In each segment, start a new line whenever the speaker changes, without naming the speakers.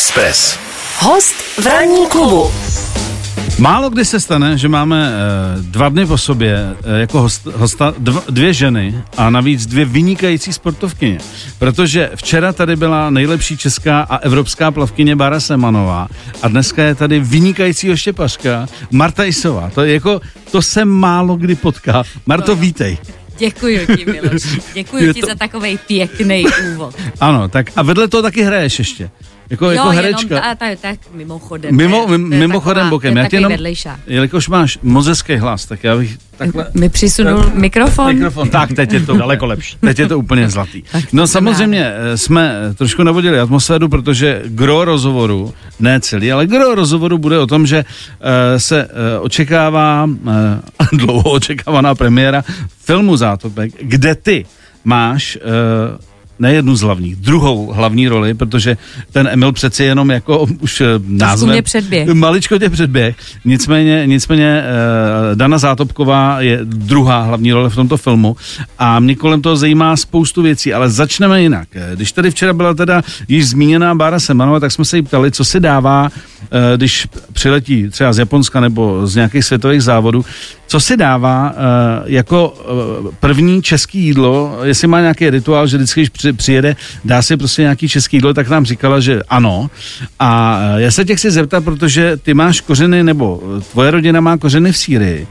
Express.
Host v ranní klubu.
Málo kdy se stane, že máme eh, dva dny po sobě eh, jako host, hosta dva, dvě ženy a navíc dvě vynikající sportovkyně. Protože včera tady byla nejlepší česká a evropská plavkyně Bára Semanová a dneska je tady vynikající štěpařka Marta Isová. To je jako, to se málo kdy potká. Marto, vítej.
Děkuji ti, Miloš. Děkuji
Je
ti
to-
za takový pěkný úvod.
Ano, tak a vedle toho taky hraješ ještě. Jako, jako
jo,
herečka.
jenom ta, ta, tak mimochodem.
Mimo,
to je- to je
mimochodem
taková,
bokem.
To je
Já jenom,
vedlejšák.
jelikož máš moc hezký hlas, tak já bych takhle...
Mi přisunul mikrofon.
Mikrofon, tak teď je to daleko lepší. Teď je to úplně zlatý. No samozřejmě eh, jsme eh, trošku navodili atmosféru, protože gro rozhovoru, ne celý, ale gro rozhovoru bude o tom, že eh, se eh, očekává eh, dlouho očekávaná premiéra filmu Zátopek, kde ty máš eh, ne jednu z hlavních, druhou hlavní roli, protože ten Emil přeci jenom jako už eh, názvem...
mě předběh.
Maličko tě předběh. Nicméně, nicméně uh, Dana Zátopková je druhá hlavní role v tomto filmu a mě kolem toho zajímá spoustu věcí, ale začneme jinak. Eh, Když tady včera byla teda již zmíněná Bára Semanova, tak jsme se jí ptali, co se dává, uh, když přiletí třeba z Japonska nebo z nějakých světových závodů, co si dává uh, jako uh, první český jídlo, jestli má nějaký rituál, že vždycky, když při, přijede, dá si prostě nějaký český jídlo, tak nám říkala, že ano. A já se tě chci zeptat, protože ty máš kořeny, nebo tvoje rodina má kořeny v Sýrii.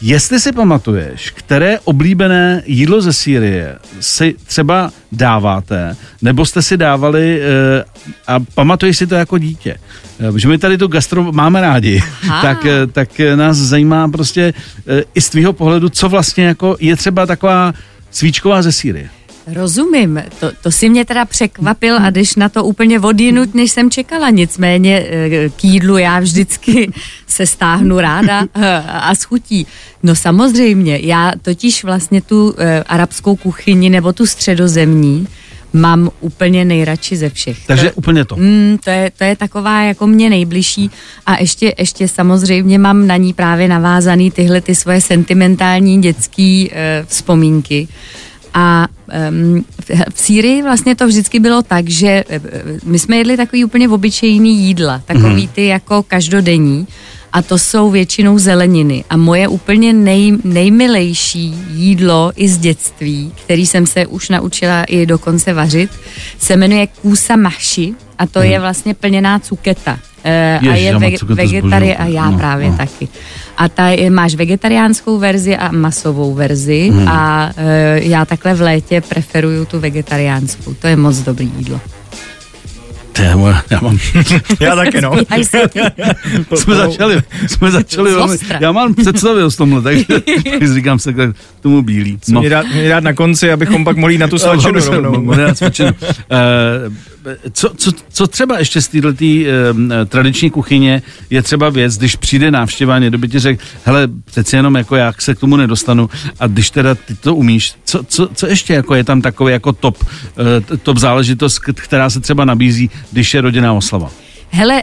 Jestli si pamatuješ, které oblíbené jídlo ze Sýrie si třeba dáváte, nebo jste si dávali eh, a pamatuješ si to jako dítě? Eh, Že my tady tu gastro máme rádi,
Aha.
tak, eh, tak nás zajímá prostě i z tvýho pohledu, co vlastně jako je třeba taková svíčková ze Sýrie.
Rozumím, to, to si mě teda překvapil a jdeš na to úplně odjinut, než jsem čekala. Nicméně eh, k jídlu já vždycky se stáhnu ráda eh, a schutí. No samozřejmě, já totiž vlastně tu eh, arabskou kuchyni nebo tu středozemní mám úplně nejradši ze všech.
Takže
To-
úplně to.
Mm, to, je, to je taková jako mě nejbližší a ještě, ještě samozřejmě mám na ní právě navázaný tyhle ty svoje sentimentální dětský e, vzpomínky. A um, v, Sýrii vlastně to vždycky bylo tak, že e, my jsme jedli takový úplně obyčejný jídla, takový ty jako každodenní a to jsou většinou zeleniny. A moje úplně nej, nejmilejší jídlo i z dětství, který jsem se už naučila i dokonce vařit, se jmenuje kůsa mahši a to je vlastně plněná cuketa. A
Ježiš, já
je
mám
vege,
cuketu
vegetari a já
No,
právě
no.
taky. A ta je, máš vegetariánskou verzi a masovou verzi
Hmm.
a e, já takhle v létě preferuju tu vegetariánskou. To je moc dobrý jídlo.
To je moje- Já mám,
Já taky, no.
Jsme začali, jsme začali, velmi, já mám představy o tomhle, takže tak říkám se k tomu bílý.
No. Mě, dát, mě dát na konci, abychom pak mohli na tu svačinu rovnou.
Eh, co, co, co třeba ještě z této tradiční kuchyně je třeba věc, když přijde návštěva, někdo by ti řekl, hele, přeci jenom jako já se k tomu nedostanu a když teda ty to umíš, co, co, co ještě jako je tam takový jako top, eh, top záležitost, která se třeba nabízí, když je rodinná oslava?
Hele,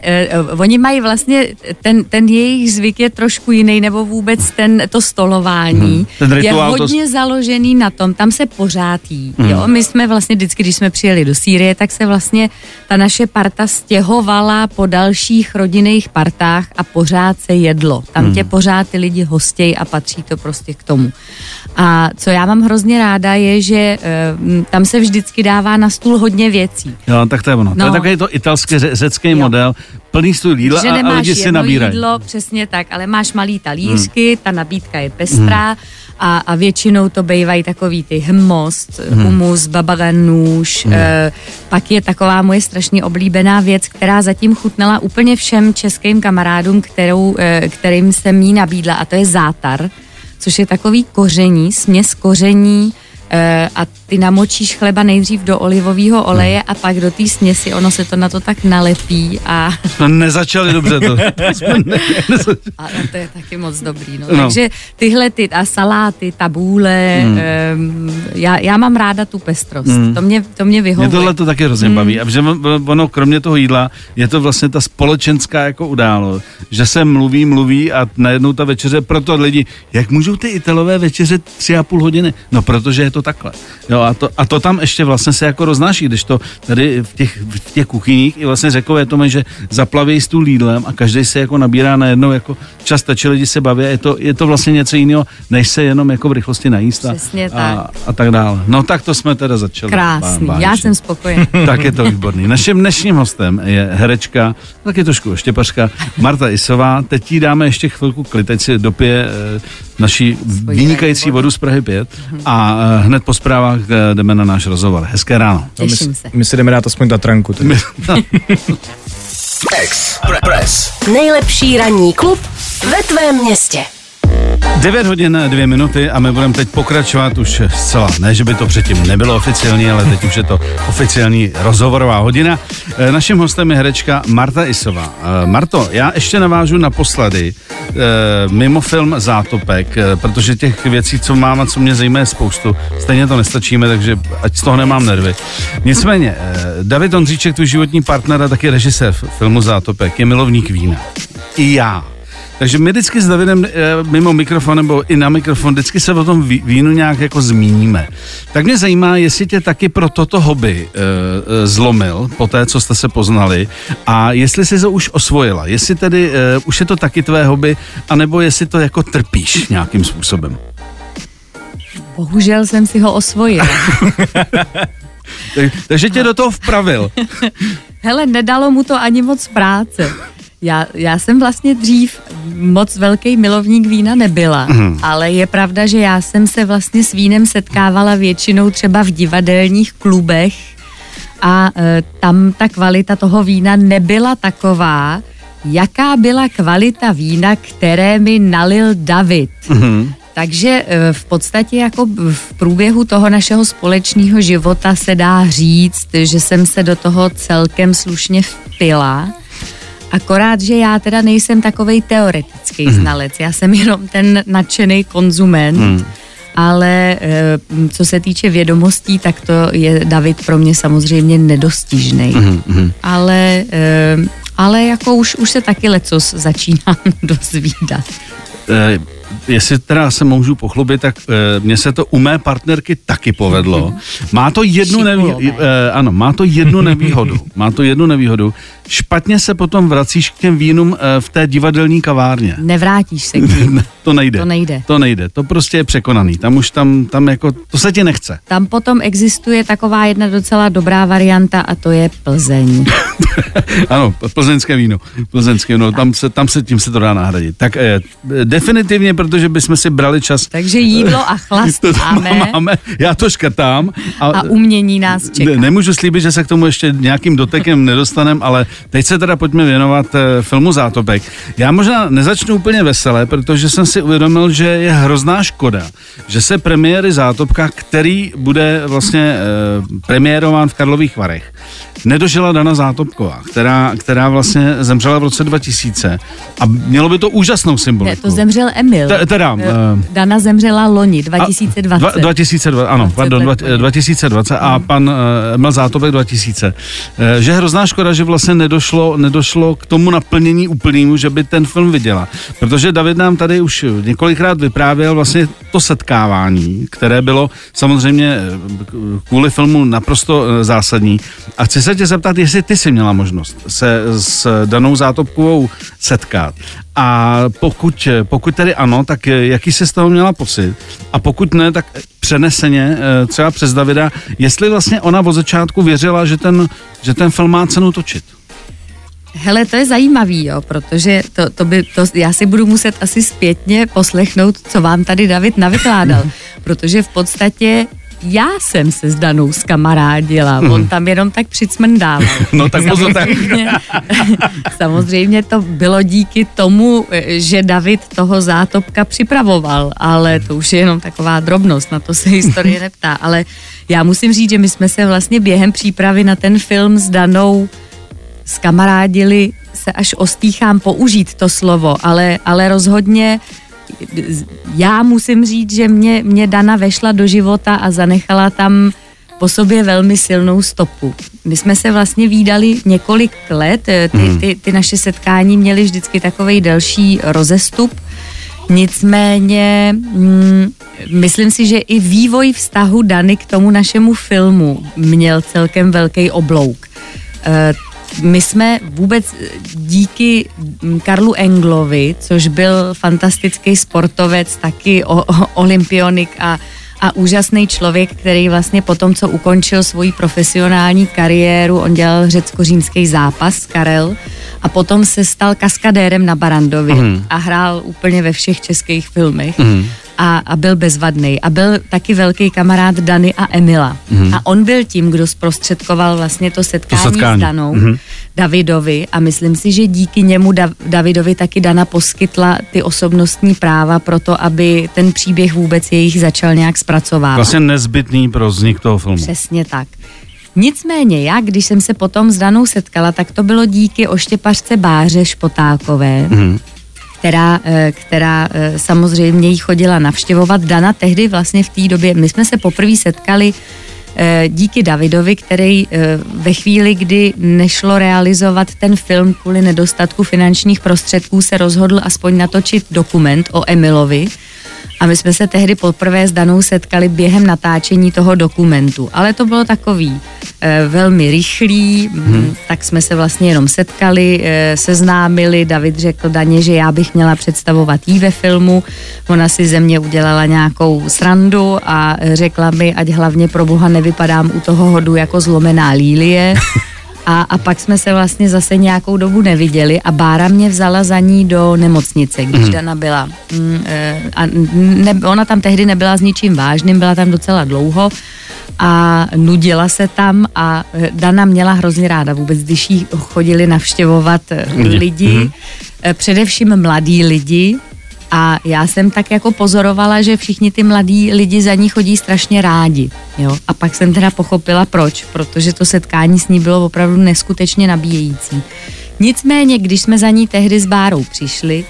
uh, oni mají vlastně, ten, ten jejich zvyk je trošku jiný, nebo vůbec ten, to stolování
Hmm, ten
je
rituál, to-
hodně založený na tom, tam se pořád jí.
Hmm.
Jo, my jsme vlastně vždycky, když jsme přijeli do Sýrie, tak se vlastně ta naše parta stěhovala po dalších rodinných partách a pořád se jedlo. Tam
Hmm.
tě pořád ty lidi hostějí a patří to prostě k tomu. A co já mám hrozně ráda je, že uh, tam se vždycky dává na stůl hodně věcí.
Jo, tak to je ono. No. To je
No.
takový to italský ře- řecký
Jo.
Model, plný stůl jídla
že
a, a
nemáš
lidi si nabírají.
jídlo, přesně tak, ale máš malý talířky, hmm. ta nabídka je pestrá a, a většinou to bývají takový ty hmost, hmm. humus, babaganůž, hmm. e, pak je taková moje strašně oblíbená věc, která zatím chutnala úplně všem českým kamarádům, kterou, e, kterým jsem jí nabídla a to je zátar, což je takový koření, směs koření a ty namočíš chleba nejdřív do olivového oleje a pak do té směsi, ono se to na to tak nalepí a
Jsme nezačali dobře to. Jsme ne, nezačali.
a to je taky moc dobrý. No.
No.
Takže tyhle ty a saláty, tabule,
Hmm.
mm. já, já mám ráda tu pestrost. Mm. To, mě, to mě
Mě
vyhovuje.
tohle to taky hrozně baví. A že on- ono, kromě toho jídla, je to vlastně ta společenská jako událost, že se mluví, mluví a najednou ta večeře, proto lidi, jak můžou ty Italové večeřet tři a půl hodiny? No, protože je to takhle. Jo, a, to, a to tam ještě vlastně se jako roznáší, když to tady v těch, v těch kuchyních i vlastně řekové to, že zaplaví s tu lídlem a každý se jako nabírá na jednou jako čas, tači lidi se baví, je to, je to vlastně něco jiného, než se jenom jako v rychlosti najíst a,
Přesně
a,
tak.
a tak dále. No tak to jsme teda začali.
Krásný,
Bá-
já jsem spokojená.
Tak je to výborný. Naším dnešním hostem je herečka, taky trošku oštěpařka, Marta Isová. Teď jí dáme ještě chvilku klid, teď si dopije eh, naší vynikající vodu z Prahy 5 a eh, hned po zprávách eh, jdeme na náš rozhovor. Hezké ráno.
No, my, my si jdeme dát aspoň Tatranku.
Express. Nejlepší ranní klub ve tvém městě.
9 hodin 2 minuty a my budeme teď pokračovat už zcela, ne, že by to předtím nebylo oficiální, ale teď už je to oficiální rozhovorová hodina. Eh, Naším hostem je herečka Marta Isová. Eh, Marto, já ještě navážu naposledy eh, mimo film Zátopek, protože těch věcí, co mám a co mě zajímá je spoustu. Stejně to nestačíme, takže ať z toho nemám nervy. Nicméně, David Ondříček, tvůj životní partner a taky režisér filmu Zátopek, je milovník vína. I já. Takže my vždycky s Davidem e, mimo mikrofon nebo i na mikrofon, vždycky se o tom ví- vínu nějak jako zmíníme. Tak mě zajímá, jestli tě taky pro toto hobby e, zlomil po té, co jste se poznali a jestli jsi to už osvojila, jestli tedy e, už je to taky tvé hobby, anebo jestli to jako trpíš nějakým způsobem.
Bohužel jsem si ho osvojila.
Tak, takže tě do toho vpravil.
Hele, nedalo mu to ani moc práce. Já, já jsem vlastně dřív moc velký milovník vína nebyla, mm. ale je pravda, že já jsem se vlastně s vínem setkávala většinou třeba v divadelních klubech a e, tam ta kvalita toho vína nebyla taková, jaká byla kvalita vína, které mi nalil David. Mm. Takže e, v podstatě jako v průběhu toho našeho společného života se dá říct, že jsem se do toho celkem slušně vpila. Akorát, že já teda nejsem takovej teoretický znalec, já jsem jenom ten nadšený konzument, hmm. ale e, co se týče vědomostí, tak to je David pro mě samozřejmě nedostižný. Hmm. Ale, e, ale jako už, už se taky lecos začínám dozvídat.
Eh, jestli teda se můžu pochlubit, tak e, mně se to u mé partnerky taky povedlo. Má to jednu nevýhodu.
Šikulové.
E, ano, má to jednu nevýhodu. Má to jednu nevýhodu. Špatně se potom vracíš k těm vínům e, v té divadelní kavárně.
Nevrátíš se k ním.
To nejde.
To nejde.
To nejde. To prostě je překonaný. Tam už tam, tam jako, to se ti nechce.
Tam potom existuje taková jedna docela dobrá varianta a to je Plzeň.
ano, plzeňské víno. Plzeňské víno, tam se, tam se tím se to dá nahradit. Tak e, definitivně, protože bychom si brali čas.
Takže jídlo a chlast
To tam
máme
máme. Já to škrtám.
a umění nás čeká.
Ne, nemůžu slíbit, že se k tomu ještě nějakým dotekem nedostanem, ale teď se teda pojďme věnovat eh, filmu Zátopek. Já možná nezačnu úplně veselé, protože jsem si uvědomil, že je hrozná škoda, že se premiéry Zátopka, který bude vlastně eh, premiérován v Karlových Varech, nedožila Dana Zátopková, která, která vlastně zemřela v roce 2000 a mělo by to úžasnou symboliku.
Ne, to zemřel Emil.
Te- teda,
Eh,
eh,
Dana zemřela loni,
A-
2020.
Dva, 2020, ano,
20
pardon, dva,
po něm.
2020 a pan uh, Emil Zátopek 2000. Uh, že je hrozná škoda, že vlastně nedošlo, nedošlo k tomu naplnění úplnému, že by ten film viděla. Protože David nám tady už několikrát vyprávěl vlastně to setkávání, které bylo samozřejmě eh, kvůli filmu naprosto eh, zásadní. A chci se tě zeptat, jestli ty jsi měla možnost se s Danou Zátopkovou setkat. A pokud, pokud tedy ano, tak jaký jsi z toho měla pocit? A pokud ne, tak přeneseně, eh, třeba přes Davida, jestli vlastně ona od začátku věřila, že ten, že ten film má cenu točit.
Hele, to je zajímavý, jo, protože to, to by, to, já si budu muset asi zpětně poslechnout, co vám tady David navykládal, protože v podstatě já jsem se s Danou zkamarádila, on tam jenom tak přicmrdával.
No tak
samozřejmě, samozřejmě to bylo díky tomu, že David toho zátopka připravoval, ale to už je jenom taková drobnost, na to se historie neptá, ale já musím říct, že my jsme se vlastně během přípravy na ten film s Danou skamarádili se až ostýchám použít to slovo, ale, ale rozhodně já musím říct, že mě, mě Dana vešla do života a zanechala tam po sobě velmi silnou stopu. My jsme se vlastně výdali několik let, ty, ty, ty naše setkání měly vždycky takový delší rozestup, Nicméně mm, myslím si, že i vývoj vztahu Dany k tomu našemu filmu měl celkem velký oblouk. Eh, my jsme vůbec díky Karlu Englovi, což byl fantastický sportovec, taky o, o, olympionik a a úžasný člověk, který vlastně po tom, co ukončil svoji profesionální kariéru, on dělal řecko-římský zápas, Karel, a potom se stal kaskadérem na Barandovi mm. a hrál úplně ve všech českých filmech. Mm a, a byl bezvadný. A byl taky velký kamarád Dany a Emila. Mm-hmm. A on byl tím, kdo zprostředkoval vlastně to setkání, to setkání. s Danou, mm-hmm. Davidovi a myslím si, že díky němu da- Davidovi taky Dana poskytla ty osobnostní práva pro to, aby ten příběh vůbec jejich začal nějak zpracovávat.
Vlastně nezbytný pro vznik toho filmu.
Přesně tak. Nicméně já, když jsem se potom s Danou setkala, tak to bylo díky oštěpařce Báře Špotákové, mm-hmm která, eh, která eh, samozřejmě jí chodila navštěvovat. Dana tehdy vlastně v té době, my jsme se poprvé setkali eh, díky Davidovi, který ve chvíli, kdy nešlo realizovat ten film kvůli nedostatku finančních prostředků, se rozhodl aspoň natočit dokument o Emilovi, a my jsme se tehdy poprvé s Danou setkali během natáčení toho dokumentu. Ale to bylo takový e, velmi rychlý, hmm. tak jsme se vlastně jenom setkali, e, seznámili. David řekl Daně, že já bych měla představovat jí ve filmu. Ona si ze mě udělala nějakou srandu a řekla mi, ať hlavně pro boha nevypadám u toho hodu jako zlomená lílie. A, a pak jsme se vlastně zase nějakou dobu neviděli a Bára mě vzala za ní do nemocnice, když mm. Dana byla. Mm, e, a ne, ona tam tehdy nebyla s ničím vážným, byla tam docela dlouho a nudila se tam a e, Dana měla hrozně ráda vůbec, když jí chodili navštěvovat e, lidi, mm. především mladí lidi, a já jsem tak jako pozorovala, že všichni ty mladí lidi za ní chodí strašně rádi. Jo? A pak jsem teda pochopila proč, protože to setkání s ní bylo opravdu neskutečně nabíjející. Nicméně, když jsme za ní tehdy s Bárou přišli,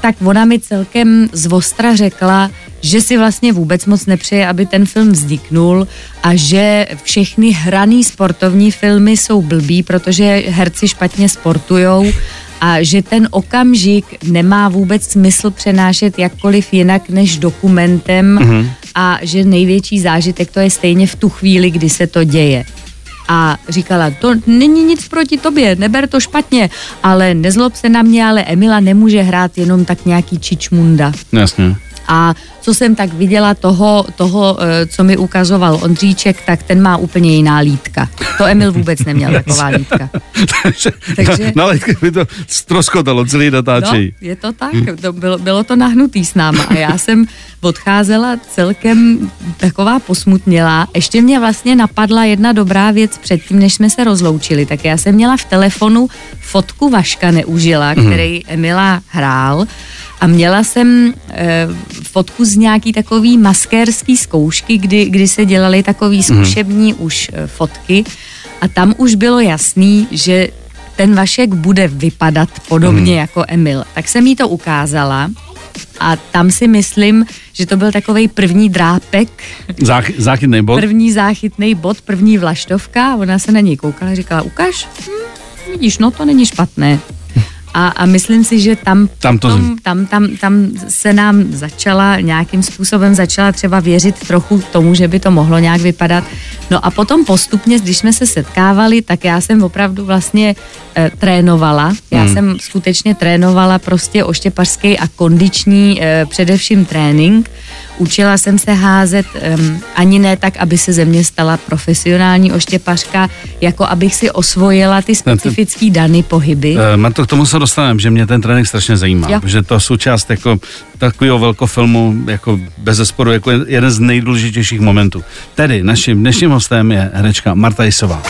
tak ona mi celkem z Vostra řekla, že si vlastně vůbec moc nepřeje, aby ten film vzniknul a že všechny hraný sportovní filmy jsou blbý, protože herci špatně sportujou a že ten okamžik nemá vůbec smysl přenášet jakkoliv jinak než dokumentem mm-hmm. a že největší zážitek to je stejně v tu chvíli, kdy se to děje. A říkala, to není nic proti tobě, neber to špatně, ale nezlob se na mě, ale Emila nemůže hrát jenom tak nějaký čičmunda.
Jasně.
A co jsem tak viděla toho, toho, eh, co mi ukazoval Ondříček, tak ten má úplně jiná lítka. To Emil vůbec neměl taková lítka.
Takže, na, na lítky by to stroskotalo celý natáčení.
No, je to tak, to bylo, bylo to nahnutý s náma a já jsem odcházela celkem taková posmutnělá. Ještě mě vlastně napadla jedna dobrá věc předtím, než jsme se rozloučili, tak já jsem měla v telefonu fotku Vaška Neužila, mhm. který Emila hrál a měla jsem e, fotku z nějaký takový maskérský zkoušky, kdy, kdy se dělaly takový mhm. zkušební mm. už e, fotky a tam už bylo jasný, že ten Vašek bude vypadat podobně mm. jako Emil. Tak jsem jí to ukázala a tam si myslím, že to byl takový první drápek.
Zách, záchytný bod?
První záchytný bod, první vlaštovka. Ona se na něj koukala a říkala, ukaž, hm, vidíš, no to není špatné. A, a myslím si, že tam,
tam, to...
tom, tam, tam, tam se nám začala nějakým způsobem začala třeba věřit trochu tomu, že by to mohlo nějak vypadat. No a potom postupně, když jsme se setkávali, tak já jsem opravdu vlastně e, trénovala. Já hmm. jsem skutečně trénovala prostě oštěpařský a kondiční e, především trénink. Učila jsem se házet um, ani ne tak, aby se ze mě stala profesionální oštěpařka, jako abych si osvojila ty specifické dany pohyby.
Uh, to k tomu se dostaneme, že mě ten trénink strašně zajímá, jo. že to je součást jako takového velkofilmu, jako bez zesporu, jako jeden z nejdůležitějších momentů. Tedy naším dnešním hostem je herečka Marta Jisová.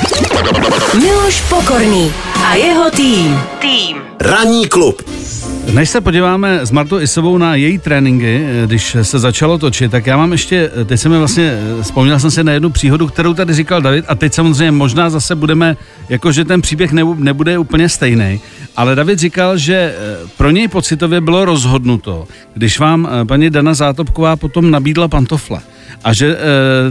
Miloš Pokorný a jeho tým. Tým.
Ranní klub.
Než se podíváme s Martou Isovou na její tréninky, eh, když se začalo točit, tak já mám ještě, eh, teď jsem mi vlastně, eh, vzpomněl jsem si na jednu příhodu, kterou tady říkal David a teď samozřejmě možná zase budeme, jakože ten příběh nebude úplně stejný, ale David říkal, že pro něj pocitově bylo rozhodnuto, když vám paní Dana Zátopková potom nabídla pantofle. A že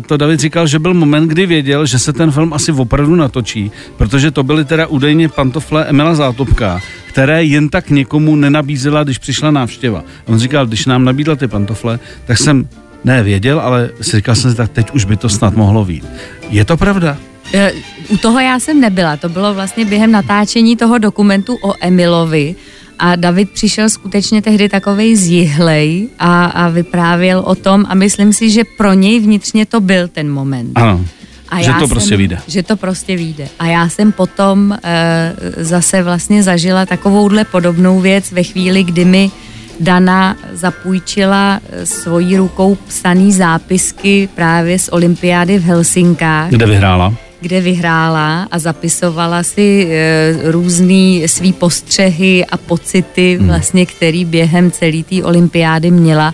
to David říkal, že byl moment, kdy věděl, že se ten film asi opravdu natočí, protože to byly teda údajně pantofle Emila Zátopka, které jen tak někomu nenabízela, když přišla návštěva. A on říkal, když nám nabídla ty pantofle, tak jsem ne věděl, ale si říkal jsem si, tak teď už by to snad mohlo být. Je to pravda?
E, U toho já jsem nebyla, to bylo vlastně během natáčení toho dokumentu o Emilovi a David přišel skutečně tehdy takovej zjihlej a, a vyprávěl o tom a myslím si, že pro něj vnitřně to byl ten moment.
Ano.
A
že to prostě
jsem,
vyjde.
Že to prostě vyjde. A já jsem potom e, zase vlastně zažila takovouhle podobnou věc ve chvíli, kdy mi Dana zapůjčila eh, svojí rukou psaný zápisky právě z olympiády v Helsinkách
Kde vyhrála?
Kde vyhrála a zapisovala si e, různý svý postřehy a pocity,
Hmm.
vlastně, který během celé té olympiády měla.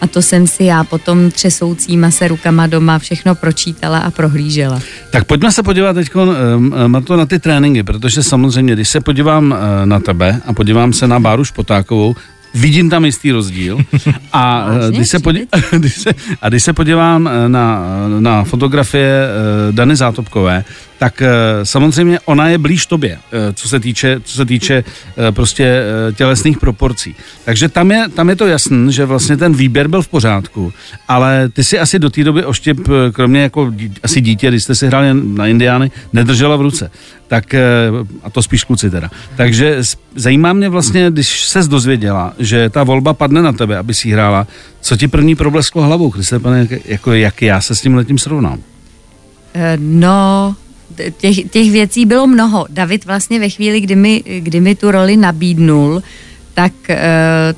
A to jsem si já potom třesoucíma se rukama doma všechno pročítala a prohlížela.
Tak pojďme se podívat teď, Marto, na ty tréninky, protože samozřejmě, když se podívám eh, na tebe a podívám se na Báru Špotákovou, vidím tam jistý rozdíl. A, eh, když se, podí, když se, a když se podívám eh, na, na fotografie eh, Dany Zátopkové, tak eh, samozřejmě ona je blíž tobě, eh, co se týče, co se týče eh, prostě tělesných proporcí. Takže tam je, tam je to jasný, že vlastně ten výběr byl v pořádku, ale ty si asi do té doby oštěp, kromě jako asi dítě, když jste si hráli na Indiány, nedržela v ruce. Tak, a to spíš kluci teda. Takže zajímá mě vlastně, když se dozvěděla, že ta volba padne na tebe, aby si hrála, co ti první problesklo hlavou, Kriste, pane, jak, jako jak já se s tím letím srovnám?
No, těch, těch věcí bylo mnoho. David vlastně ve chvíli, kdy mi, kdy mi tu roli nabídnul, tak e,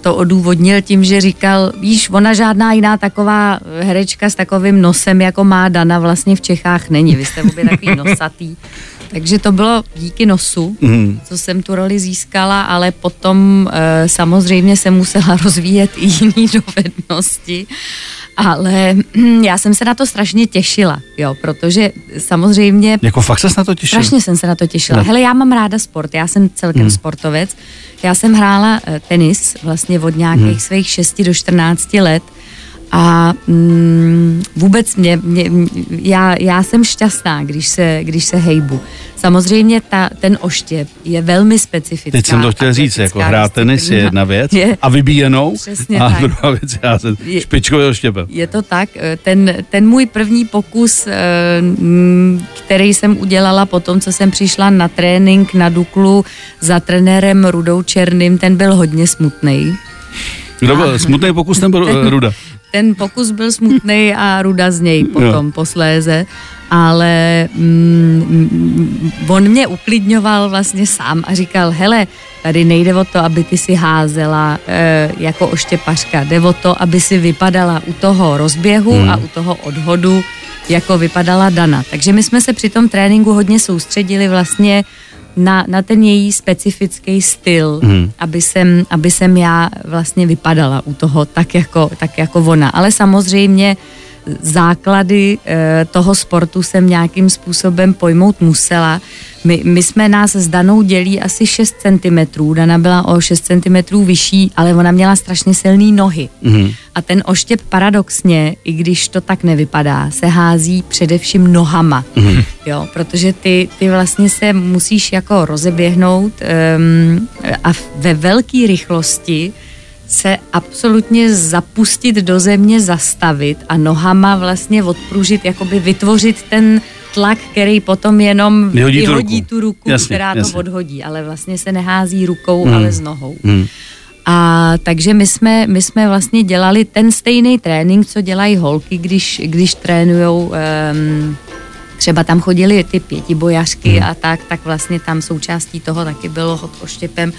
to odůvodnil tím, že říkal, víš, ona žádná jiná taková herečka s takovým nosem, jako má Dana, vlastně v Čechách není. Vy jste obě takový nosatý. Takže to bylo díky nosu,
Mhm.
co jsem tu roli získala, ale potom e, samozřejmě jsem musela rozvíjet i jiné dovednosti. Ale já jsem se na to strašně těšila, jo, protože samozřejmě
Jako fakt ses na to těšil?
Strašně jsem se na to těšila.
Ne.
Hele, já mám ráda sport, já jsem celkem hmm. sportovec. Já jsem hrála eh, tenis vlastně od nějakých hmm. svých 6 do 14 let a mm, vůbec mě, mě, já, já jsem šťastná, když se, když se hejbu. Samozřejmě ta, ten oštěp je velmi specifická.
Teď jsem to chtěl říct, jako hrát tenis je jedna věc
Je,
a vybíjenou
Přesně
a
tak.
druhá věc já jsem
Je-
špičkový oštěpem.
je to tak. Ten, ten můj první pokus, eh, který jsem udělala po tom, co jsem přišla na trénink na Duklu za trenérem Rudou Černým, ten byl hodně smutný.
Kdo byl smutný pokus nebo eh, Ruda?
Ten pokus byl smutný a Ruda z něj potom jo. posléze, ale mm, mm, on mě uklidňoval vlastně sám a říkal, hele, tady nejde o to, aby ty si házela e, jako oštěpařka, jde o to, aby si vypadala u toho rozběhu hmm. a u toho odhodu, jako vypadala Dana. Takže my jsme se při tom tréninku hodně soustředili vlastně na, na ten její specifický styl, hmm. aby, jsem, aby jsem já vlastně vypadala u toho tak jako, tak jako ona. Ale samozřejmě základy e, toho sportu jsem nějakým způsobem pojmout musela. My, my jsme nás s Danou dělí asi 6 cm. Dana byla o 6 cm vyšší, ale ona měla strašně silné nohy. Mm. A ten oštěp paradoxně, i když to tak nevypadá, se hází především nohama. Mm. Jo, protože ty, ty vlastně se musíš jako rozeběhnout um, a ve velké rychlosti se absolutně zapustit do země, zastavit a nohama vlastně odpružit, jakoby vytvořit ten tlak, který potom jenom
Vyhodí tu ruku.
tu ruku,
Jasně,
která
jasně.
to odhodí, ale vlastně se nehází rukou,
Hmm.
ale s nohou.
Hmm.
A takže my jsme, my jsme vlastně dělali ten stejný trénink, co dělají holky, když, když trénujou um, třeba tam chodili ty pětibojařky hmm. a tak, tak vlastně tam součástí toho taky bylo hod oštěpem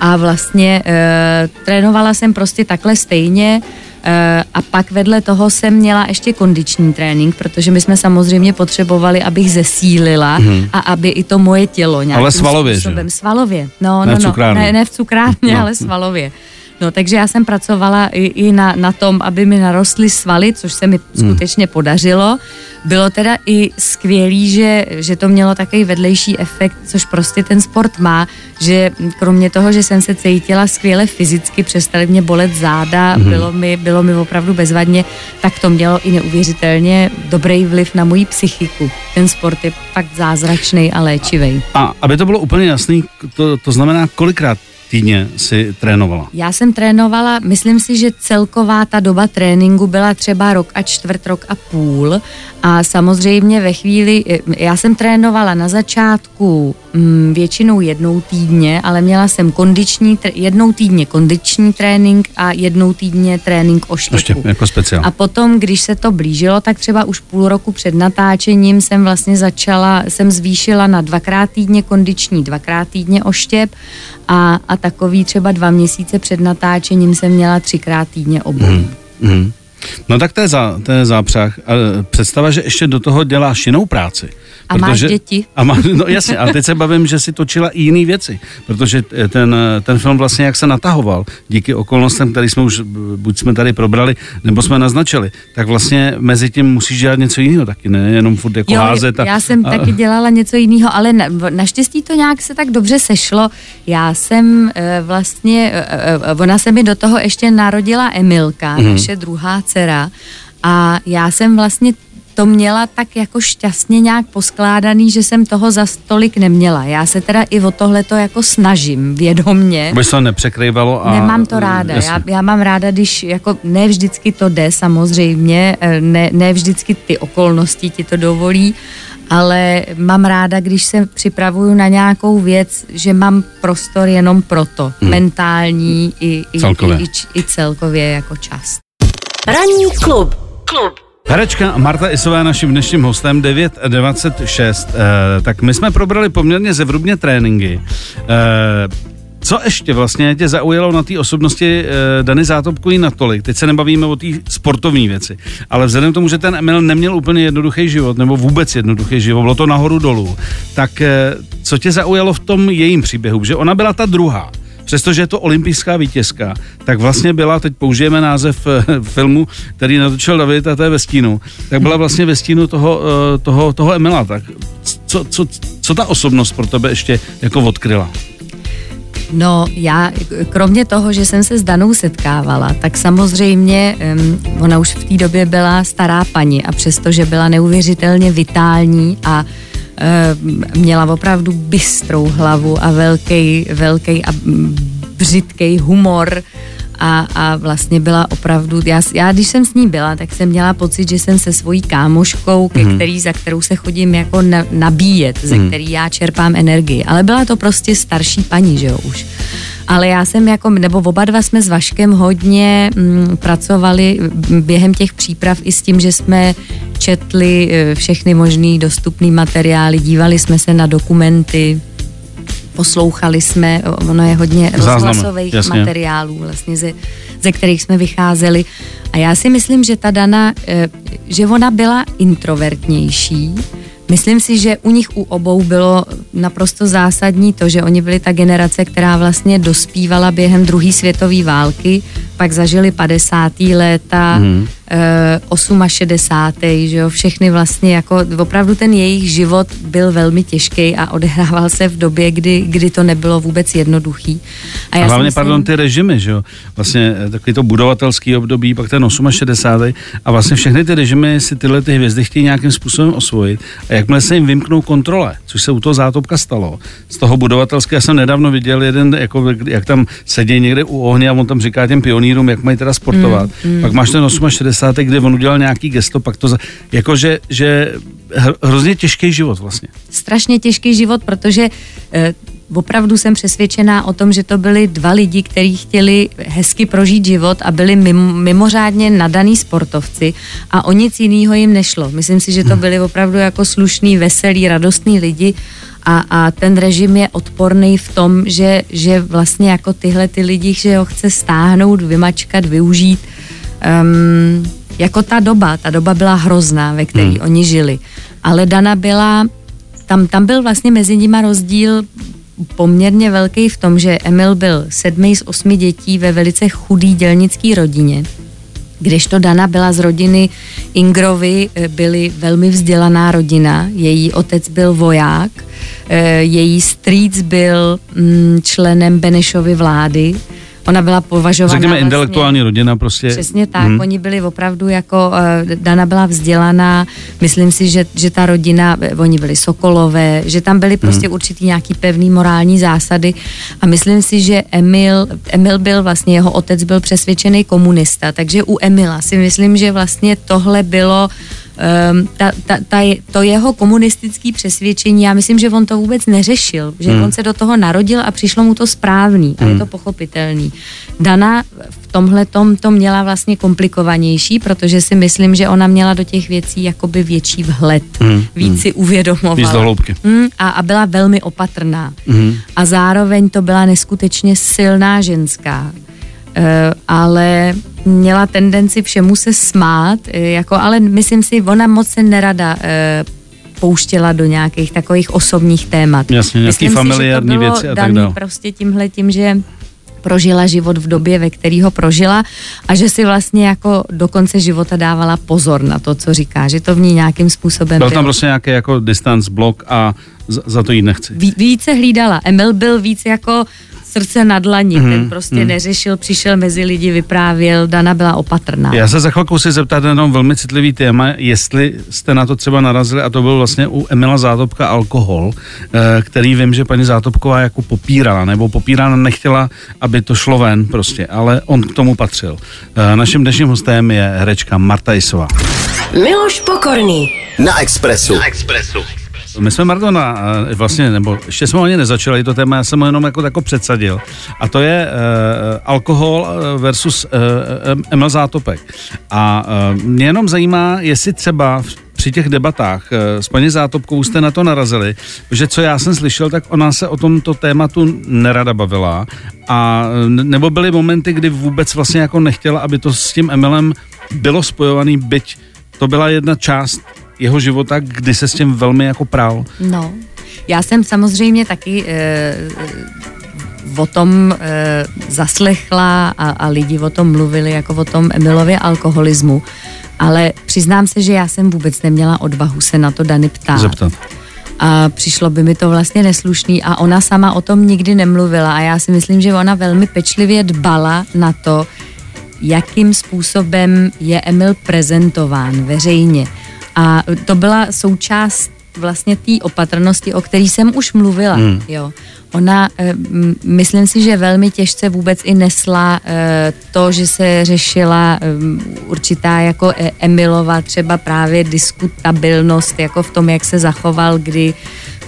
a vlastně e, trénovala jsem prostě takhle stejně e, a pak vedle toho jsem měla ještě kondiční trénink, protože my jsme samozřejmě potřebovali, abych zesílila hmm. a aby i to moje tělo nějakým
Ale svalově, že
způsobem. Svalově, no,
Ne
no,
v
no,
cukrárně.
ne, ne v cukrárně,
No.
ale svalově. No, takže já jsem pracovala i, i na, na tom, aby mi narostly svaly, což se mi
Hmm.
skutečně podařilo. Bylo teda i skvělý, že, že to mělo takový vedlejší efekt, což prostě ten sport má, že kromě toho, že jsem se cítila skvěle fyzicky, přestaly mě bolet záda,
Mhm.
bylo, mi, bylo mi opravdu bezvadně, tak to mělo i neuvěřitelně dobrý vliv na moji psychiku. Ten sport je fakt zázračný a léčivý.
A aby to bylo úplně jasný, to, to znamená, kolikrát týdně si trénovala?
Já jsem trénovala, myslím si, že celková ta doba tréninku byla třeba rok a čtvrt, rok a půl. A samozřejmě ve chvíli, já jsem trénovala na začátku mm, většinou jednou týdně, ale měla jsem kondiční, jednou týdně kondiční trénink a jednou týdně trénink oštěpu.
Oštěp, jako speciál.
A potom, když se to blížilo, tak třeba už půl roku před natáčením jsem vlastně začala, jsem zvýšila na dvakrát týdně kondiční, dvakrát týdně oštěp a, a takový třeba dva měsíce před natáčením jsem měla třikrát týdně obou. Mm, mm.
No tak to je, za, to je zápřah. A představa, že ještě do toho děláš jinou práci.
A protože, máš děti.
A má, no jasně, a teď se bavím, že si točila i jiné věci, protože ten, ten film vlastně jak se natahoval, díky okolnostem, který jsme už, buď jsme tady probrali, nebo jsme naznačili, tak vlastně mezi tím musíš dělat něco jiného taky, ne jenom furt jako
jo,
házet. A,
já jsem a, taky dělala něco jiného, ale na, naštěstí to nějak se tak dobře sešlo. Já jsem e, vlastně, e, e, ona se mi do toho ještě narodila Emilka, mm. naše druhá dcera, a já jsem vlastně to měla tak jako šťastně nějak poskládaný, že jsem toho za stolik neměla. Já se teda i o tohle to jako snažím vědomně.
Aby se to nepřekrývalo a...
Nemám to ráda. Já, já mám ráda, když jako ne vždycky to jde samozřejmě, eh, ne, ne vždycky ty okolnosti ti to dovolí, ale mám ráda, když se připravuju na nějakou věc, že mám prostor jenom proto, hmm. mentální i, i, celkově. I, i, i celkově jako čas.
Ranní klub. Klub.
Herečka Marta Isová naším dnešním hostem 9.26. E, tak my jsme probrali poměrně zevrubně tréninky. E, co ještě vlastně tě zaujalo na té osobnosti e, Dany Zátopkový natolik? Teď se nebavíme o té sportovní věci, ale vzhledem k tomu, že ten Emil neměl úplně jednoduchý život, nebo vůbec jednoduchý život, bylo to nahoru dolů, tak e, co tě zaujalo v tom jejím příběhu? Že ona byla ta druhá přestože je to olympijská vítězka, tak vlastně byla, teď použijeme název eh, filmu, který natočil David a to je ve stínu, tak byla vlastně ve stínu toho, eh, toho, toho Emila. Tak co, co, co ta osobnost pro tebe ještě jako odkryla?
No, já, kromě toho, že jsem se s Danou setkávala, tak samozřejmě um, ona už v té době byla stará paní a přestože byla neuvěřitelně vitální a měla opravdu bystrou hlavu a velký, velký a břitký humor, a, a vlastně byla opravdu, já, já když jsem s ní byla, tak jsem měla pocit, že jsem se svojí kámoškou, ke mm. který, za kterou se chodím jako na, nabíjet, mm. ze mhm. který já čerpám energii, ale byla to prostě starší paní, že jo, už. Ale já jsem jako, nebo oba dva jsme s Vaškem hodně mm, pracovali během těch příprav i s tím, že jsme četli e, všechny možný dostupný materiály, dívali jsme se na dokumenty, poslouchali jsme, ono je hodně rozhlasových materiálů, vlastně ze, ze kterých jsme vycházeli. A já si myslím, že ta Dana, eh, že ona byla introvertnější, Myslím si, že u nich u obou bylo naprosto zásadní to, že oni byli ta generace, která vlastně dospívala během druhé světové války, pak zažili 50. léta, mm. 68. že jo, všechny vlastně jako, opravdu ten jejich život byl velmi těžký a odehrával se v době, kdy, kdy to nebylo vůbec jednoduchý.
A, já a hlavně, myslím, pardon, ty režimy, že jo, vlastně eh, takový to budovatelský období, pak ten 68. a vlastně všechny ty režimy si tyhle ty hvězdy chtějí nějakým způsobem osvojit a jakmile se jim vymknou kontrole, což se u toho zátopka stalo, z toho budovatelského, já jsem nedávno viděl jeden, jako, jak tam sedí někde u ohně a on tam říká těm pionýrům, jak mají teda sportovat. Mm, mm. Pak máš ten 68. kde on udělal nějaký gesto, pak to, jako že, že hrozně těžký život vlastně.
Strašně těžký život, protože eh, opravdu jsem přesvědčená o tom, že to byli dva lidi, kteří chtěli hezky prožít život a byli mimo, mimořádně nadaný sportovci a o nic jiného jim nešlo. Myslím si, že to byli opravdu jako slušný, veselí, radostní lidi a, a ten režim je odporný v tom, že, že vlastně jako tyhle ty lidi, že ho chce stáhnout, vymačkat, využít. Um, jako ta doba, ta doba byla hrozná, ve které hmm. oni žili. Ale Dana byla, tam, tam byl vlastně mezi nimi rozdíl poměrně velký v tom, že Emil byl sedmý z osmi dětí ve velice chudý dělnický rodině. Když to Dana byla z rodiny Ingrovi, eh, byly velmi vzdělaná rodina. Její otec byl voják, eh, její strýc byl mm, členem Benešovy vlády ona byla považovaná
Řekněme
vlastně,
intelektuální rodina prostě.
Přesně tak, hmm. oni byli opravdu jako, uh, Dana byla vzdělaná, myslím si, že, že ta rodina, eh, oni byli Sokolové, že tam byly prostě hmm. určitý nějaký pevný morální zásady a myslím si, že Emil, Emil byl vlastně, jeho otec byl přesvědčený komunista, takže u Emila si myslím, že vlastně tohle bylo um, ta, ta, ta, to jeho komunistické přesvědčení, já myslím, že on to vůbec neřešil, že hmm. on se do toho narodil a přišlo mu to správný a je
Hmm.
to pochopitelný. Dana v tomhle tom to měla vlastně komplikovanější, protože si myslím, že ona měla do těch věcí jakoby větší vhled,
Hmm.
víc si uvědomovala.
Víc do hloubky.
Mm, a, a byla velmi opatrná.
Mhm.
A zároveň to byla neskutečně silná ženská. E, ale měla tendenci všemu se smát, e, jako, ale myslím si, ona moc se nerada e, pouštěla do nějakých takových osobních témat.
Jasně, nějaký
myslím si, že to
familiární
bylo
věci a tak dále.
prostě tímhle tím, že prožila život v době, ve který ho prožila a že si vlastně jako do konce života dávala pozor na to, co říká, že to v ní nějakým způsobem
Byl
bylo.
tam prostě nějaký jako distance blok a za, za to jít nechci.
Ví, více hlídala. Emil byl víc jako srdce na dlani, mm, ten prostě mm. neřešil, přišel mezi lidi, vyprávěl, Dana byla opatrná.
Já se za chvilku si zeptat na jenom velmi citlivý téma, jestli jste na to třeba narazili, a to byl vlastně u Emila Zátopka alkohol, eh, který vím, že paní Zátopková jako popírala, nebo popírala, nechtěla, aby to šlo ven prostě, ale on k tomu patřil. Eh, Naším dnešním hostem je herečka Marta Isová.
Miloš Pokorný.
Na Expressu.
My jsme Martona eh, vlastně, nebo ještě jsme ani nezačali to téma, já jsem ho jenom jako, jako předsadil. A to je uh, alkohol versus uh, Emil Zátopek. A uh, mě jenom zajímá, jestli třeba v- při těch debatách s paní Zátopkou jste na to narazili, protože co já jsem slyšel, tak ona se o tomto tématu nerada bavila a nebo byly momenty, kdy vůbec vlastně jako nechtěla, aby to s tím Emilem bylo spojovaný, byť to byla jedna část jeho života, kdy se s tím velmi jako prál.
No, já jsem samozřejmě taky e, o tom e, zaslechla a, a lidi o tom mluvili jako o tom Emilově alkoholismu, ale přiznám se, že já jsem vůbec neměla odvahu se na to Dany ptát.
Zeptat.
A přišlo by mi to vlastně neslušný a ona sama o tom nikdy nemluvila a já si myslím, že ona velmi pečlivě dbala na to, jakým způsobem je Emil prezentován veřejně. A to byla součást vlastně té opatrnosti, o který jsem už mluvila. Hmm. Jo. Ona, eh, myslím si, že velmi těžce vůbec i nesla eh, to, že se řešila eh, určitá jako eh, Emilova třeba právě diskutabilnost jako v tom, jak se zachoval, kdy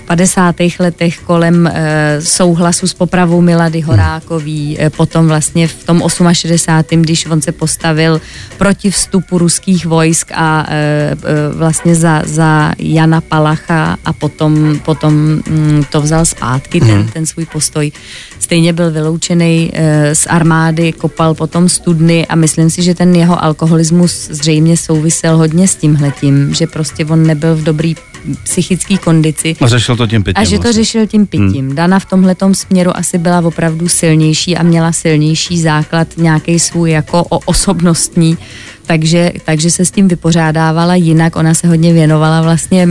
50. letech kolem e, souhlasu s popravou Milady Horákový, e, potom vlastně v tom 68. když on se postavil proti vstupu ruských vojsk a e, e, vlastně za, za Jana Palacha a potom, potom mm, to vzal zpátky, ten, ten svůj postoj. Stejně byl vyloučený z armády, kopal potom studny a myslím si, že ten jeho alkoholismus zřejmě souvisel hodně s tímhletím, že prostě on nebyl v dobrý psychické kondici.
A řešil to tím pitím.
A že to
vlastně.
řešil tím pitím. Hmm. Dana v tomhletom směru asi byla opravdu silnější a měla silnější základ nějaký svůj jako o osobnostní, takže, takže se s tím vypořádávala jinak. Ona se hodně věnovala vlastně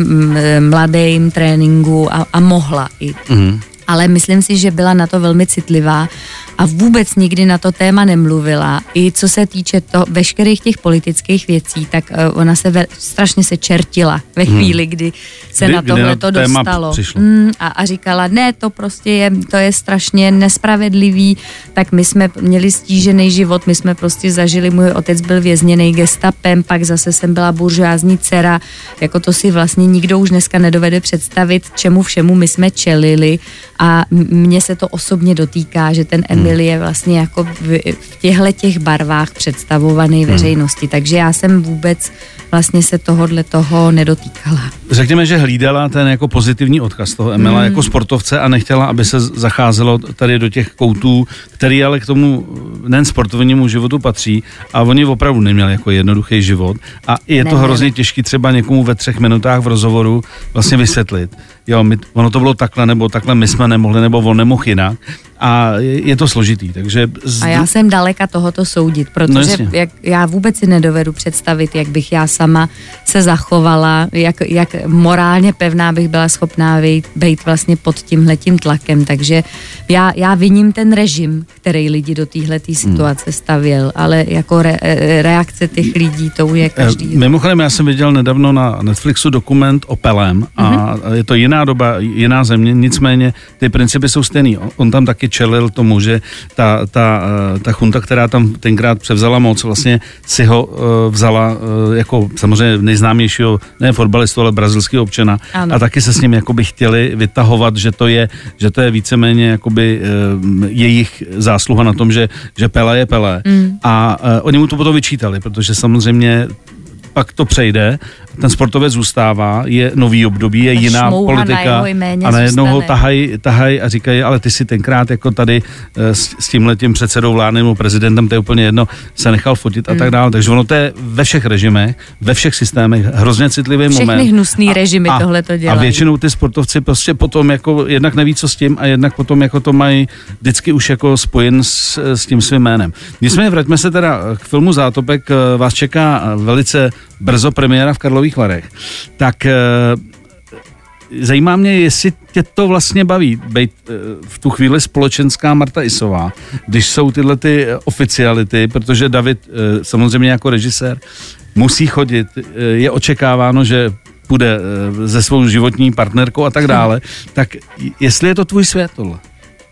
mladým tréninku a, a mohla i.
Mhm.
Ale myslím si, že byla na to velmi citlivá a vůbec nikdy na to téma nemluvila. I co se týče to, veškerých těch politických věcí, tak uh, ona se ve, strašně se čertila ve chvíli, kdy se
Kdy-
na tohle to dostalo.
přišlo.
Mm, a, a říkala, ne, to prostě je, to je strašně nespravedlivý, tak my jsme měli stížený život, my jsme prostě zažili, můj otec byl vězněný gestapem, pak zase jsem byla buržoázní dcera, jako to si vlastně nikdo už dneska nedovede představit, čemu všemu my jsme čelili a mně se to osobně dotýká, že ten Emil je vlastně jako v, v těchto těch barvách představovaný veřejnosti, takže já jsem vůbec vlastně se tohodle toho nedotýkala.
Řekněme, že hlídala ten jako pozitivní odkaz toho Emila mm. jako sportovce a nechtěla, aby se zacházelo tady do těch koutů, který ale k tomu nejen sportovnímu životu patří a oni opravdu neměli jako jednoduchý život a je to
Neměli.
hrozně těžký třeba někomu ve třech minutách v rozhovoru vlastně vysvětlit. Jo, my, ono to bylo takhle, nebo takhle my jsme nemohli, nebo on nemohl jinak. a je, je to složitý, takže... Z...
A já jsem daleka tohoto soudit,
No
protože
jasně.
jak, já vůbec si nedovedu představit, jak bych já sama se zachovala, jak, jak morálně pevná bych byla schopná být, být vlastně pod tímhletím tlakem, takže já, já viním ten režim, který lidi do téhle
Hmm.
situace stavěl, ale jako re, eh, reakce těch lidí, to je každý.
Eh, Mimochodem, já jsem viděl nedávno na Netflixu dokument o Pelem a
Mhm.
je to jiná doba, jiná země, nicméně ty principy jsou stejný. On, tam taky čelil tomu, že ta, ta, eh, ta chunta, která tam tenkrát převzala moc, vlastně si ho uh, vzala uh, jako samozřejmě nejznámějšího, ne fotbalistu, ale brazilského občana
Ano.
a taky se s ním jakoby chtěli vytahovat, že to je, že to je víceméně jakoby jejich zásluha na tom, že, že Pele je Pele
Mm.
a oni mu to potom vyčítali, protože samozřejmě pak to přejde, ten sportovec zůstává, je nový období, je jiná politika a najednou ho
zůstane.
tahaj, tahaj a říkají, ale ty si tenkrát jako tady eh, s, s tímhletím předsedou vlády nebo prezidentem, to je úplně jedno, se nechal fotit a
Hmm.
tak dále. Takže ono to je ve všech režimech, ve všech systémech hrozně citlivý
Všechny
moment.
hnusný režimy tohle to
A
dělají.
většinou ty sportovci prostě potom jako jednak neví, co s tím a jednak potom jako to mají vždycky už jako spojen s, s tím svým jménem. Nicméně vraťme se teda k filmu Zátopek. Eh, Vás čeká velice brzo premiéra v Karlových Varech. Tak eh, zajímá mě, jestli tě to vlastně baví, být eh, v tu chvíli společenská Marta Isová, když jsou tyhle ty eh, oficiality, protože David eh, samozřejmě jako režisér musí chodit, eh, je očekáváno, že půjde eh, se svou životní partnerkou a tak dále, tak jestli je to tvůj svět tohle?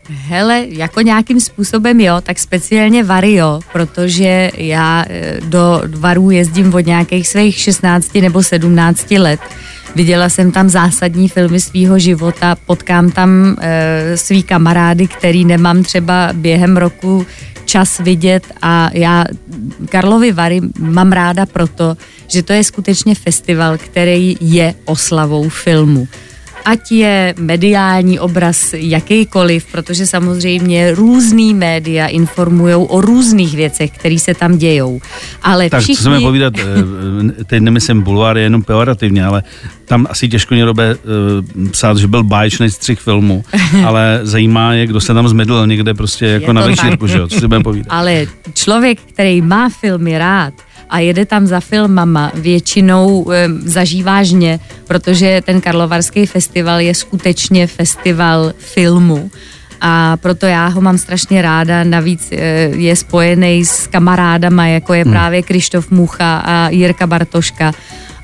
Hele, jako nějakým způsobem jo, tak speciálně Vary jo, protože já eh, do Varů jezdím od nějakých svých 16 nebo 17 let. Viděla jsem tam zásadní filmy svýho života, potkám tam e, svý kamarády, který nemám třeba během roku čas vidět a já Karlovy Vary mám ráda proto, že to je skutečně festival, který je oslavou filmu ať je mediální obraz jakýkoliv, protože samozřejmě různý média informují o různých věcech, které se tam dějou. Ale
Tak
všichni...
co chceme povídat, eh, teď nemyslím bulvár, je jenom pejorativně, ale tam asi těžko někdo uh, psát, že byl báječný střih filmu, ale zajímá je, kdo se tam zmedl někde prostě jako na večírku, že jo, co si budeme povídat.
Ale člověk, který má filmy rád a jede tam za filmama, většinou um, zažívá žně, protože ten Karlovarský festival je skutečně festival filmu. A proto já ho mám strašně ráda, navíc eh, je spojený s kamarádama, jako je právě Krištof Mucha a Jirka Bartoška.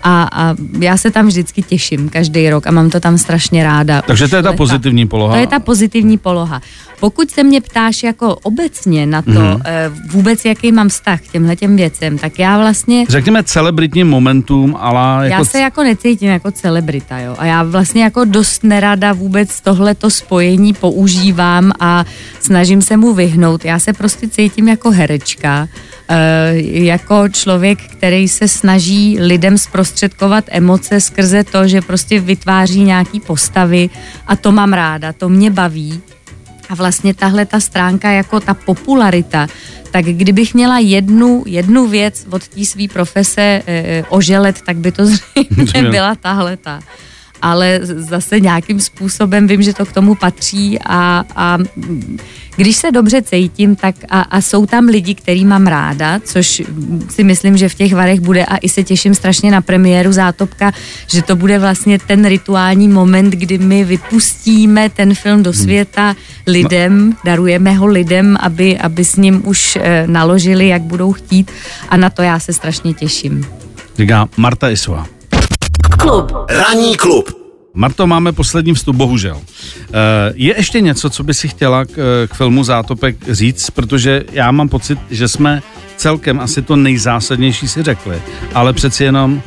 A, a já se tam vždycky těším každý rok a mám to tam strašně ráda.
Takže to je ta
Leta.
pozitivní poloha.
To je ta pozitivní poloha. Pokud se mě ptáš jako obecně na to,
Mhm.
mm-hmm. vůbec jaký mám vztah k těmhle těm věcem, tak já vlastně
Řekněme celebritním momentům, ale jako
já se jako necítím jako celebrita, jo. A já vlastně jako dost nerada vůbec tohleto spojení používám a snažím se mu vyhnout. Já se prostě cítím jako herečka, jako člověk, který se snaží lidem zprostředkovat emoce skrze to, že prostě vytváří nějaký postavy a to mám ráda, to mě baví. A vlastně tahle ta stránka jako ta popularita, tak kdybych měla jednu, jednu věc od té své profese e, oželet, tak by to zřejmě byla tahle ta. Ale zase nějakým způsobem vím, že to k tomu patří a, a když se dobře cítím, tak a, a jsou tam lidi, který mám ráda, což si myslím, že v těch varech bude a i se těším strašně na premiéru Zátopka, že to bude vlastně ten rituální moment, kdy my vypustíme ten film do světa lidem, darujeme ho lidem, aby, aby s ním už eh, naložili, jak budou chtít a na to já se strašně těším.
říká Marta Isová.
Klub.
Ranní klub.
Marto, máme poslední vstup, bohužel. Eh, Je ještě něco, co by si chtěla k, eh, k filmu Zátopek říct, protože já mám pocit, že jsme celkem asi to nejzásadnější si řekli, ale přeci jenom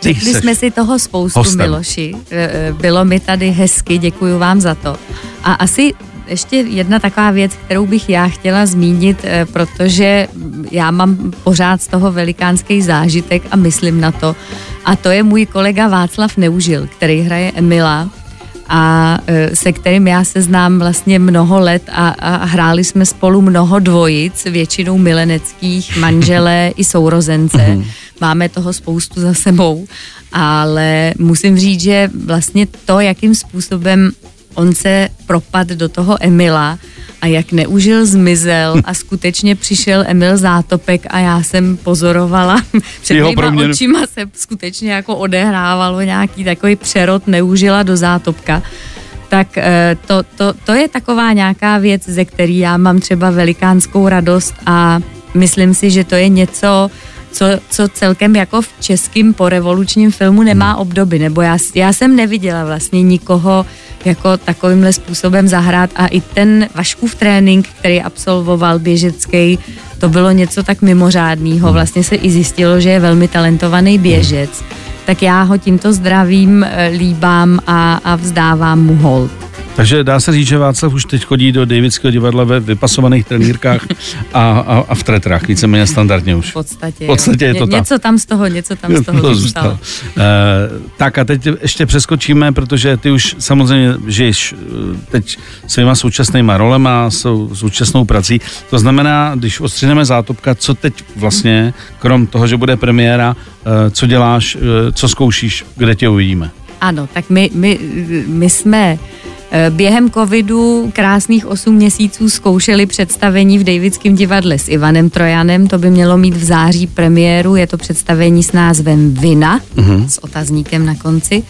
ty
Řekli jsme si toho spoustu,
hostem.
Miloši. E, e, Bylo mi tady hezky, děkuji vám za to. A asi ještě jedna taková věc, kterou bych já chtěla zmínit, protože já mám pořád z toho velikánský zážitek a myslím na to. A to je můj kolega Václav Neužil, který hraje Emila a e, se kterým já se znám vlastně mnoho let a, a hráli jsme spolu mnoho dvojic, většinou mileneckých, manželé i sourozence. Máme toho spoustu za sebou, ale musím říct, že vlastně to, jakým způsobem on se propad do toho Emila a jak neužil zmizel a skutečně přišel Emil Zátopek a já jsem pozorovala, před
Jeho
mýma
proměnu.
očima se skutečně jako odehrávalo nějaký takový přerod neužila do Zátopka tak eh, to, to, to je taková nějaká věc, ze který já mám třeba velikánskou radost a myslím si, že to je něco, co, co celkem jako v českém porevolučním filmu nemá obdoby, nebo já, já jsem neviděla vlastně nikoho jako takovýmhle způsobem zahrát a i ten Vaškův trénink, který absolvoval běžecký, to bylo něco tak mimořádného. Vlastně se i zjistilo, že je velmi talentovaný běžec. Tak já ho tímto zdravím, eh, líbám a, a vzdávám mu hold.
Takže dá se říct, že Václav už teď chodí do Davidského divadla ve vypasovaných trenýrkách a, a, a v tretrách, víceméně standardně už.
V podstatě,
V podstatě
jo.
je to
Ně,
tak.
Něco tam z toho, něco tam z toho
To
zůstalo.
Eh, tak a teď ještě přeskočíme, protože ty už samozřejmě žiješ eh, teď svýma současnýma rolema, sou, současnou prací. To znamená, když ostřineme zátopka, co teď vlastně, krom toho, že bude premiéra, eh, co děláš, eh, co zkoušíš, kde tě uvidíme?
Ano, tak my, my, my jsme během covidu krásných 8 měsíců zkoušeli představení v Davidském divadle s Ivanem Trojanem. To by mělo mít v září premiéru. Je to představení s názvem Vina, uh-huh. s otazníkem na konci.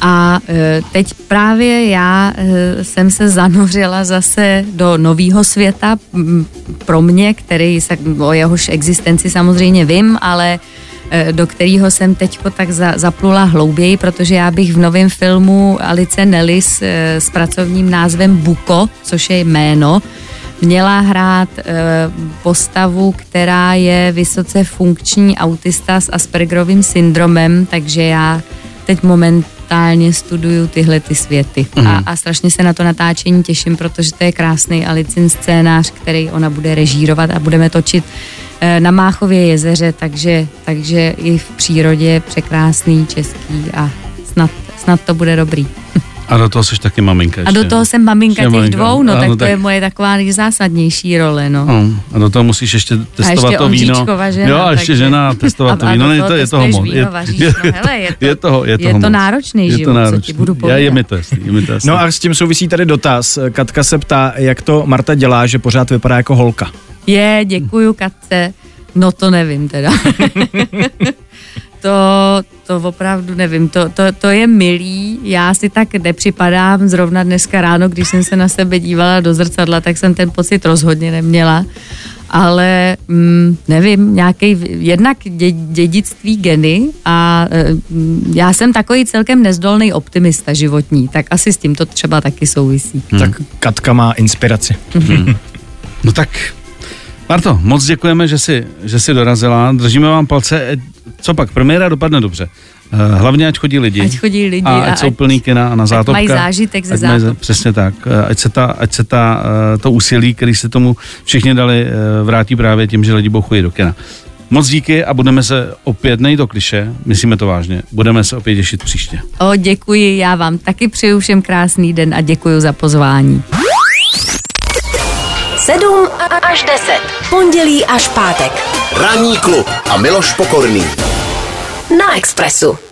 A e, teď právě já e, jsem se zanořila zase do nového světa pro mě, který se, o jehož existenci samozřejmě vím, ale do kterého jsem teďko tak za, zaplula hlouběji, protože já bych v novém filmu Alice Nellis e, s pracovním názvem Buko, což je jméno, měla hrát e, postavu, která je vysoce funkční autista s Aspergerovým syndromem, takže já teď momentálně studuju tyhle ty světy. Mm. A, a strašně se na to natáčení těším, protože to je krásný Alicin scénář, který ona bude režírovat a budeme točit eh, na Máchově jezeře, takže, takže i v přírodě překrásný český a snad, snad to bude dobrý.
A do toho jsi taky maminka.
A do
ještě,
toho
ne?
jsem maminka
Ještě
těch
maminka.
dvou, no
Ano,
tak to
tak-
je moje taková nejzásadnější role, no.
No, a do toho musíš ještě testovat
ještě
to víno.
Žena,
jo, a ještě
takže-
žena a testovat to
A- a
víno.
do
Ne,
toho
to, je toho moc.
no, je to-
je toho, je
je to náročný
je to
život, co ti
náročný.
budu
Já, je
povídat.
mi to jasný, je mi to jasný.
No a s tím souvisí tady dotaz. Katka se ptá, jak to Marta dělá, že pořád vypadá jako holka.
Je, děkuju Katce. No to nevím teda. to, to opravdu nevím, to, to, to je milý, já si tak nepřipadám, zrovna dneska ráno, když jsem se na sebe dívala do zrcadla, tak jsem ten pocit rozhodně neměla, ale mm, nevím, nějaký jednak dě, dědictví geny a e, mm, já jsem takový celkem nezdolný optimista životní, tak asi s tím to třeba taky souvisí.
Hmm. Tak Katka má inspiraci.
No tak, Marto, moc děkujeme, že jsi, že jsi dorazila. Držíme vám palce. Co pak? Premiéra dopadne dobře. Eh, Hlavně, ať chodí lidi.
Ať chodí lidi
a
a
ať jsou
ať-
plný kina a na zátovka.
mají zážitek ze
ať mají
zátopka.
Přesně tak. Eh, Ať se, ta, ať se ta, eh, to úsilí, který se tomu všichni dali, eh, vrátí právě tím, že lidi budou chodit do kina. Moc díky a budeme se opět, nejde to kliše, myslíme to vážně, budeme se opět těšit příště.
O, děkuji, já vám taky přeju všem krásný den a děkuji za pozvání.
7 až 10. Pondělí až pátek.
Ranní klub a Miloš Pokorný.
Na Expressu.